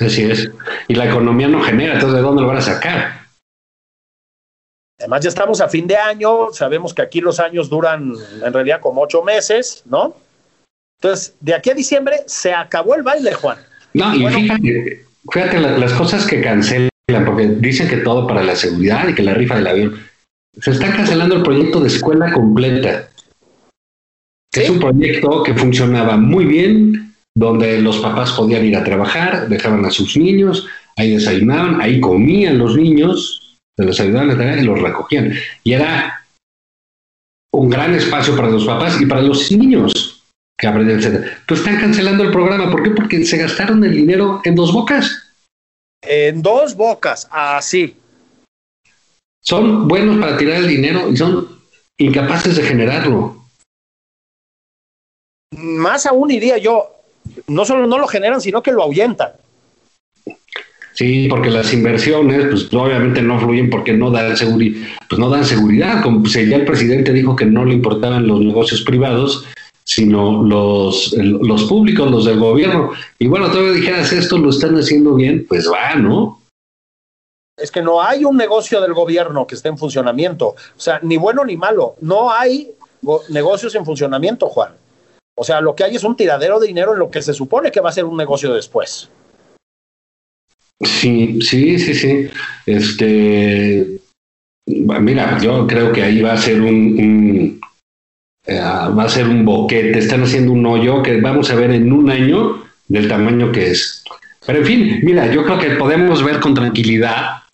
Así es. Y la economía no genera, entonces ¿de dónde lo van a sacar? Además, ya estamos a fin de año, sabemos que aquí los años duran en realidad como ocho meses, ¿no? Entonces, de aquí a diciembre se acabó el baile, Juan. No, y fíjate, fíjate las cosas que cancelan, porque dicen que todo para la seguridad y que la rifa del avión. Se está cancelando el proyecto de escuela completa. Es un proyecto que funcionaba muy bien, donde los papás podían ir a trabajar, dejaban a sus niños, ahí desayunaban, ahí comían los niños, se los ayudaban a traer y los recogían. Y era un gran espacio para los papás y para los niños que. Pues están cancelando el programa. ¿Por qué? Porque se gastaron el dinero en dos bocas. En dos bocas, así. Son buenos para tirar el dinero y son incapaces de generarlo. Más aún diría yo, no solo no lo generan, sino que lo ahuyentan. Sí, porque las inversiones, pues obviamente no fluyen porque no dan seguridad, pues no dan seguridad. Como pues, ya el presidente dijo que no le importaban los negocios privados, sino los, los públicos, los del gobierno. Y bueno, todavía dijeras esto lo están haciendo bien, pues va, ¿no? Es que no hay un negocio del gobierno que esté en funcionamiento. O sea, ni bueno ni malo. No hay negocios en funcionamiento, Juan. O sea, lo que hay es un tiradero de dinero en lo que se supone que va a ser un negocio después. Sí, sí, sí, sí. Este, mira, yo creo que ahí va a ser un eh, va a ser un boquete, están haciendo un hoyo que vamos a ver en un año del tamaño que es. Pero en fin, mira, yo creo que podemos ver con tranquilidad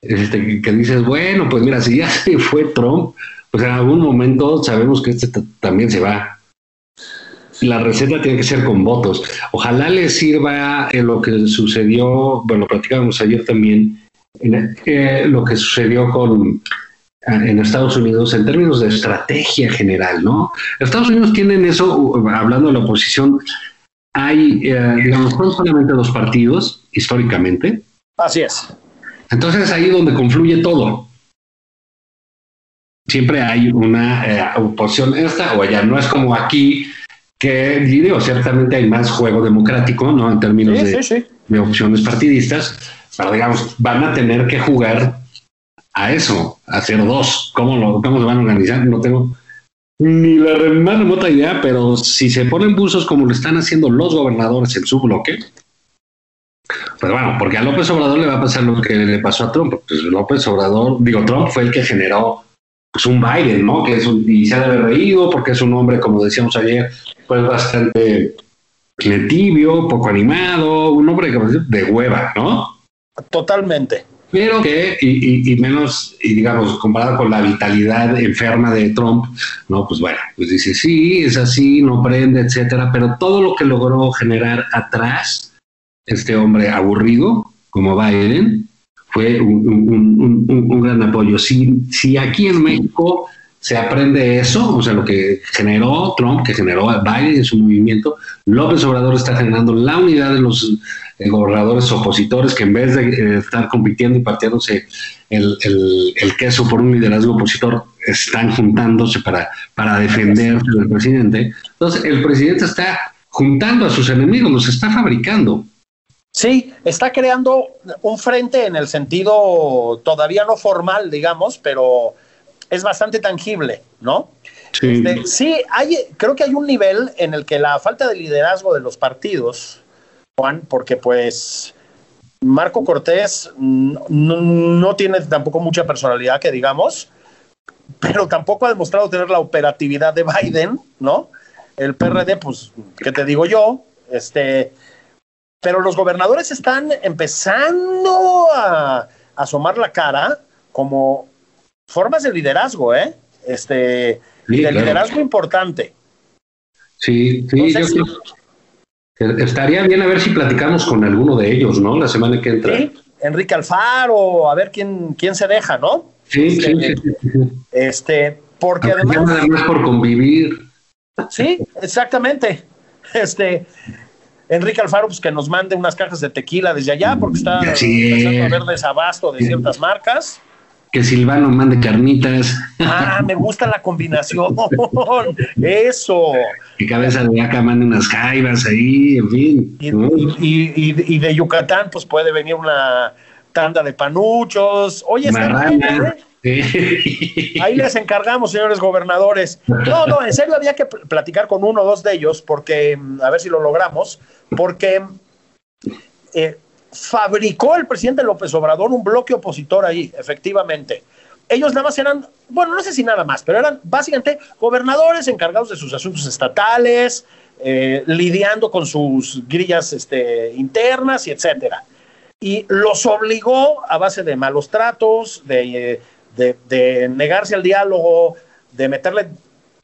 este, que dices, bueno, pues mira, si ya se fue Trump, pues en algún momento sabemos que este también se va. La receta tiene que ser con votos. Ojalá le sirva en lo que sucedió, bueno, platicábamos ayer también, eh, lo que sucedió con en Estados Unidos en términos de estrategia general, ¿no? Estados Unidos tienen eso, hablando de la oposición, hay, eh, digamos, no solamente dos partidos, históricamente. Así es. Entonces ahí donde confluye todo. Siempre hay una eh, oposición esta o allá. No es como aquí, que digo, ciertamente hay más juego democrático, ¿no? En términos de, de opciones partidistas, pero digamos, van a tener que jugar a eso, a hacer dos. ¿Cómo, cómo se van a organizar? No tengo ni la más remota idea, pero si se ponen buzos como lo están haciendo los gobernadores en su bloque, pues bueno, porque a López Obrador le va a pasar lo que le pasó a Trump. Pues López Obrador, digo, Trump fue el que generó pues, un Biden, ¿no? Que es un, y se ha de haber reído porque es un hombre, como decíamos ayer, pues bastante tibio, poco animado, un hombre de hueva, ¿no? Totalmente pero que, y, menos, y digamos, comparado con la vitalidad enferma de Trump, no, pues bueno, pues dice, sí, es así, no prende, etcétera, pero todo lo que logró generar atrás este hombre aburrido como Biden fue un, un gran apoyo. Si, si aquí en México se aprende eso, o sea, lo que generó Trump, que generó Biden en su movimiento, López Obrador está generando la unidad de los gobernadores opositores que en vez de eh, estar compitiendo y partiéndose el, queso por un liderazgo opositor, están juntándose para, para defenderse del presidente. Entonces, el presidente está juntando a sus enemigos, los está fabricando. Sí, está creando un frente en el sentido todavía no formal, digamos, pero es bastante tangible, ¿no? Sí. Este, sí, hay, creo que hay un nivel en el que la falta de liderazgo de los partidos, Juan, porque pues Marco Cortés no, tiene tampoco mucha personalidad, que digamos, pero tampoco ha demostrado tener la operatividad de Biden, ¿no? El PRD, pues, ¿qué te digo yo? Este, pero los gobernadores están empezando a asomar la cara como formas de liderazgo, ¿eh? Este, de liderazgo importante. Sí, sí, yo creo. Estaría bien a ver si platicamos con alguno de ellos, ¿no? La semana que entra. Sí, Enrique Alfaro, a ver quién, quién se deja, ¿no? Sí, sí, este, sí, Este, porque además. Además por convivir. Sí, exactamente. Este, Enrique Alfaro, pues que nos mande unas cajas de tequila desde allá, porque está empezando a haber desabasto de ciertas marcas que Silvano mande carnitas. Ah, me gusta la combinación. Eso. Que cabeza de vaca mande unas jaivas ahí, en fin. Y, de Yucatán, pues puede venir una tanda de panuchos. Oye, está ¿eh? Ahí les encargamos, señores gobernadores. No, no, en serio había que platicar con uno o dos de ellos, porque, mm, a ver si lo logramos, porque eh, fabricó el presidente López Obrador un bloque opositor ahí, efectivamente. Ellos nada más eran, bueno, no sé si nada más, pero eran básicamente gobernadores encargados de sus asuntos estatales, eh, lidiando con sus grillas este, internas y etcétera. Y los obligó a base de malos tratos, de, de negarse al diálogo, de meterle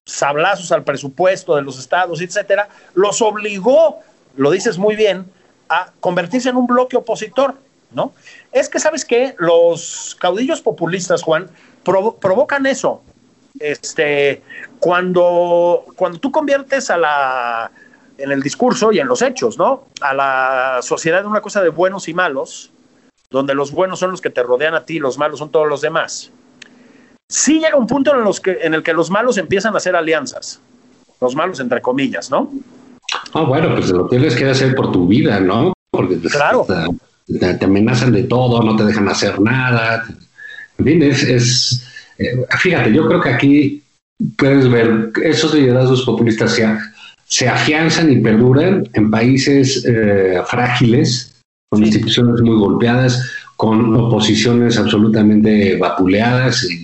sablazos al presupuesto de los estados, etcétera, los obligó, lo dices muy bien, a convertirse en un bloque opositor, ¿no? Es que, ¿sabes qué? Los caudillos populistas, Juan, provocan eso. Este, cuando, cuando tú conviertes a la, en el discurso y en los hechos, ¿no? A la sociedad en una cosa de buenos y malos, donde los buenos son los que te rodean a ti, los malos son todos los demás. Sí llega un punto en, los que, en el que los malos empiezan a hacer alianzas, los malos entre comillas, ¿no? Ah, bueno, pues lo tienes que hacer por tu vida, ¿no? Porque claro. te, amenazan de todo, no te dejan hacer nada. En fin, es, eh, fíjate, yo creo que aquí puedes ver esos liderazgos populistas se, se afianzan y perduran en países eh, frágiles, con instituciones muy golpeadas, con oposiciones absolutamente vapuleadas y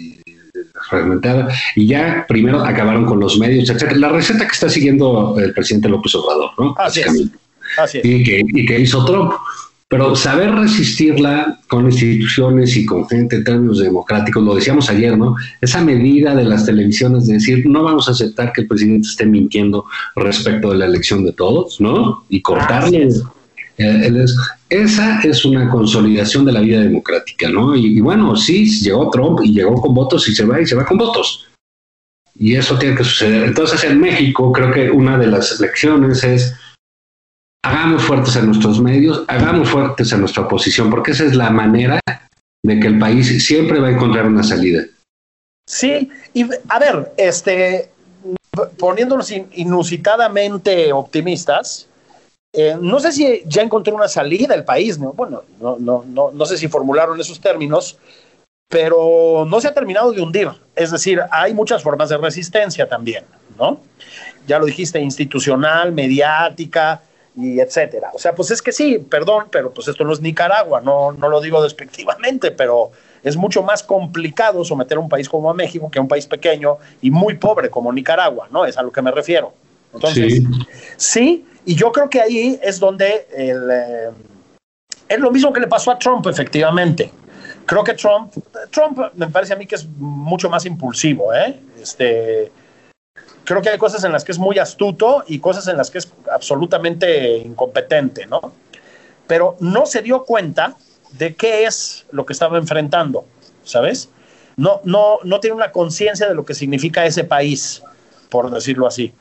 fragmentada, y ya primero acabaron con los medios, etcétera. La receta que está siguiendo el presidente López Obrador, ¿no? Así es. Y, que, y que hizo Trump. Pero saber resistirla con instituciones y con gente en términos democráticos, lo decíamos ayer, ¿no? Esa medida de las televisiones de decir, no vamos a aceptar que el presidente esté mintiendo respecto de la elección de todos, ¿no? Y cortarle Eh, esa es una consolidación de la vida democrática, ¿no? Y, bueno, sí, llegó Trump y llegó con votos y se va y se va con votos. Y eso tiene que suceder. Entonces, en México, creo que una de las lecciones es hagamos fuertes a nuestros medios, hagamos fuertes a nuestra oposición, porque esa es la manera de que el país siempre va a encontrar una salida. Sí, y a ver, este, poniéndonos inusitadamente optimistas, eh, no sé si ya encontré una salida el país, ¿no? bueno, no, no, no, no sé si formularon esos términos, pero no se ha terminado de hundir. Es decir, hay muchas formas de resistencia también, ¿no? Ya lo dijiste, institucional, mediática, y etcétera. O sea, pues es que sí, perdón, pero pues esto no es Nicaragua, no, no lo digo despectivamente, pero es mucho más complicado someter a un país como a México que a un país pequeño y muy pobre como Nicaragua, ¿no? Es a lo que me refiero. Entonces, sí, y yo creo que ahí es donde el, eh, es lo mismo que le pasó a Trump, efectivamente. Creo que Trump, Trump me parece a mí que es mucho más impulsivo, ¿eh? Este, creo que hay cosas en las que es muy astuto y cosas en las que es absolutamente incompetente, ¿no? Pero no se dio cuenta de qué es lo que estaba enfrentando, ¿sabes? No, no, no tiene una conciencia de lo que significa ese país, por decirlo así.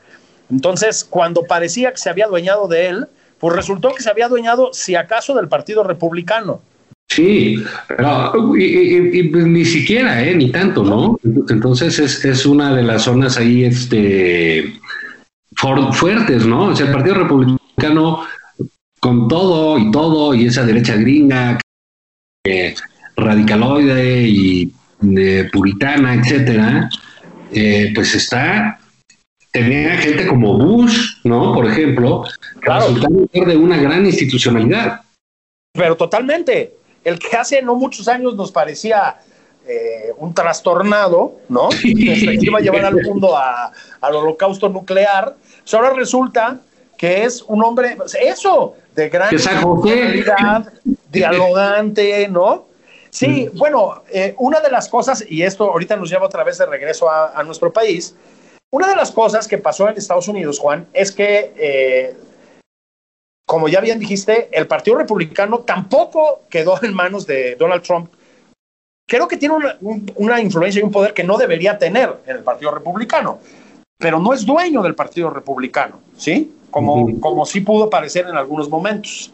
Entonces, cuando parecía que se había adueñado de él, pues resultó que se había adueñado, si acaso, del Partido Republicano. Sí, pero y, pues, ni siquiera, ¿eh? Ni tanto, ¿no? Entonces es, una de las zonas ahí este, fuertes, ¿no? O sea, el Partido Republicano con todo y todo, y esa derecha gringa, radicaloide y puritana, etcétera, eh, pues está tenía gente como Bush, ¿no? Por ejemplo, claro. de una gran institucionalidad. Pero totalmente el que hace no muchos años nos parecía eh, un trastornado, ¿no? Que iba a llevar al mundo al holocausto nuclear. Pues ahora resulta que es un hombre, eso, de gran personalidad, dialogante, ¿no? Sí, mm. bueno, eh, una de las cosas, y esto ahorita nos lleva otra vez de regreso a, nuestro país, una de las cosas que pasó en Estados Unidos, Juan, es que eh, como ya bien dijiste, el Partido Republicano tampoco quedó en manos de Donald Trump. Creo que tiene una, influencia y un poder que no debería tener en el Partido Republicano, pero no es dueño del Partido Republicano, ¿sí? Como, como sí pudo parecer en algunos momentos.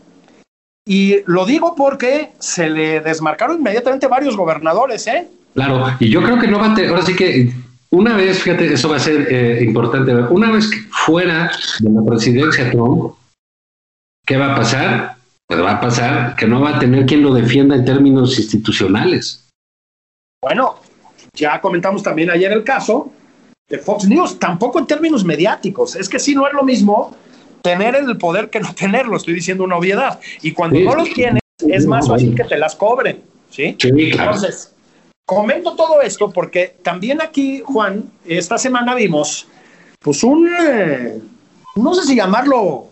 Y lo digo porque se le desmarcaron inmediatamente varios gobernadores, ¿eh? Claro, y yo creo que no va a tener, ahora sí que una vez, fíjate, eso va a ser eh, importante, una vez que fuera de la presidencia Trump, ¿Qué va a pasar? Pues va a pasar que no va a tener quien lo defienda en términos institucionales. Bueno, ya comentamos también ayer el caso de Fox News, tampoco en términos mediáticos. Es que sí, no es lo mismo tener el poder que no tenerlo, estoy diciendo una obviedad. Y cuando no lo tienes, es más fácil que te las cobren. ¿sí? Entonces, comento todo esto porque también aquí, Juan, esta semana vimos, pues un, eh, no sé si llamarlo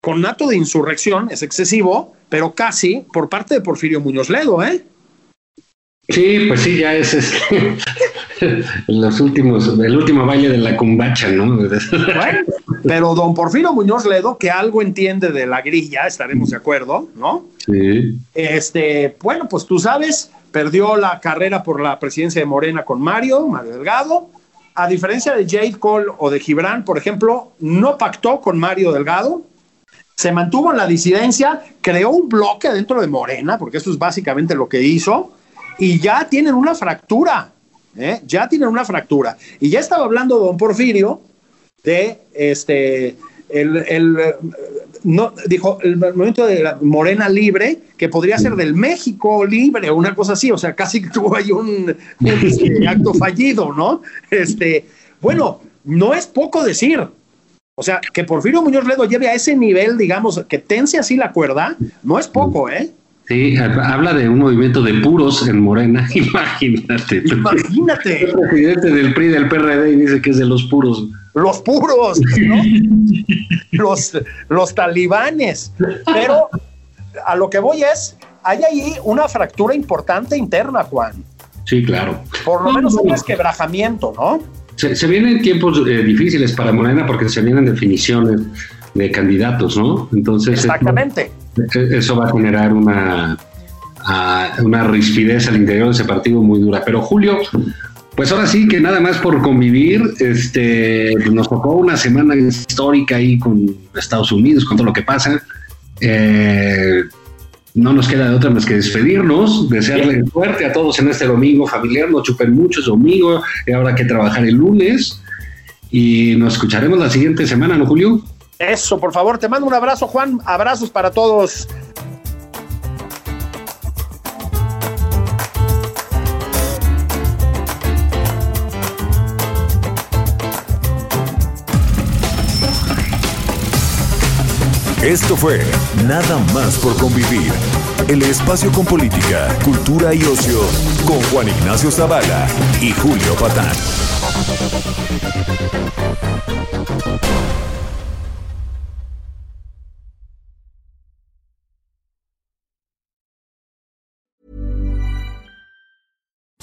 con nato de insurrección, es excesivo, pero casi por parte de Porfirio Muñoz Ledo, ¿eh? Sí, pues sí, ya es, los últimos, el último baile de la cumbacha, ¿no? pero don Porfirio Muñoz Ledo, que algo entiende de la grilla, estaremos de acuerdo, ¿no? Sí. Este, bueno, pues tú sabes, perdió la carrera por la presidencia de Morena con Mario, Mario Delgado. A diferencia de Jade Cole o de Gibran, por ejemplo, no pactó con Mario Delgado, se mantuvo en la disidencia, creó un bloque dentro de Morena, porque eso es básicamente lo que hizo, y ya tienen una fractura, ¿eh? ya tienen una fractura. Y ya estaba hablando don Porfirio de este, el, no, dijo, el movimiento de la Morena Libre, que podría ser del México Libre o una cosa así, o sea, casi tuvo ahí un, este, acto fallido, ¿no? Este, bueno, no es poco decir, o sea, que Porfirio Muñoz Ledo lleve a ese nivel, digamos, que tense así la cuerda, no es poco, ¿eh? Sí, habla de un movimiento de puros en Morena, imagínate. Imagínate. El presidente del PRI del PRD y dice que es de los puros. Los puros, ¿no? los, los talibanes. Pero a lo que voy es, hay ahí una fractura importante interna, Juan. Sí, claro. Por lo menos un resquebrajamiento, ¿no? Se, vienen tiempos eh, difíciles para Morena porque se vienen definiciones de candidatos, ¿no? Entonces. Exactamente. Eso va a generar una, una rispidez al interior de ese partido muy dura. Pero Julio, pues ahora sí que nada más por convivir, este, nos tocó una semana histórica ahí con Estados Unidos, con todo lo que pasa. Eh, no nos queda de otra más que despedirnos, desearle suerte a todos en este domingo familiar, no chupen mucho, es domingo, y ahora que trabajar el lunes, y nos escucharemos la siguiente semana, ¿no, Julio? Eso, por favor, te mando un abrazo, Juan, abrazos para todos. Esto fue Nada más por convivir. El espacio con política, cultura y ocio con Juan Ignacio Zavala y Julio Patán.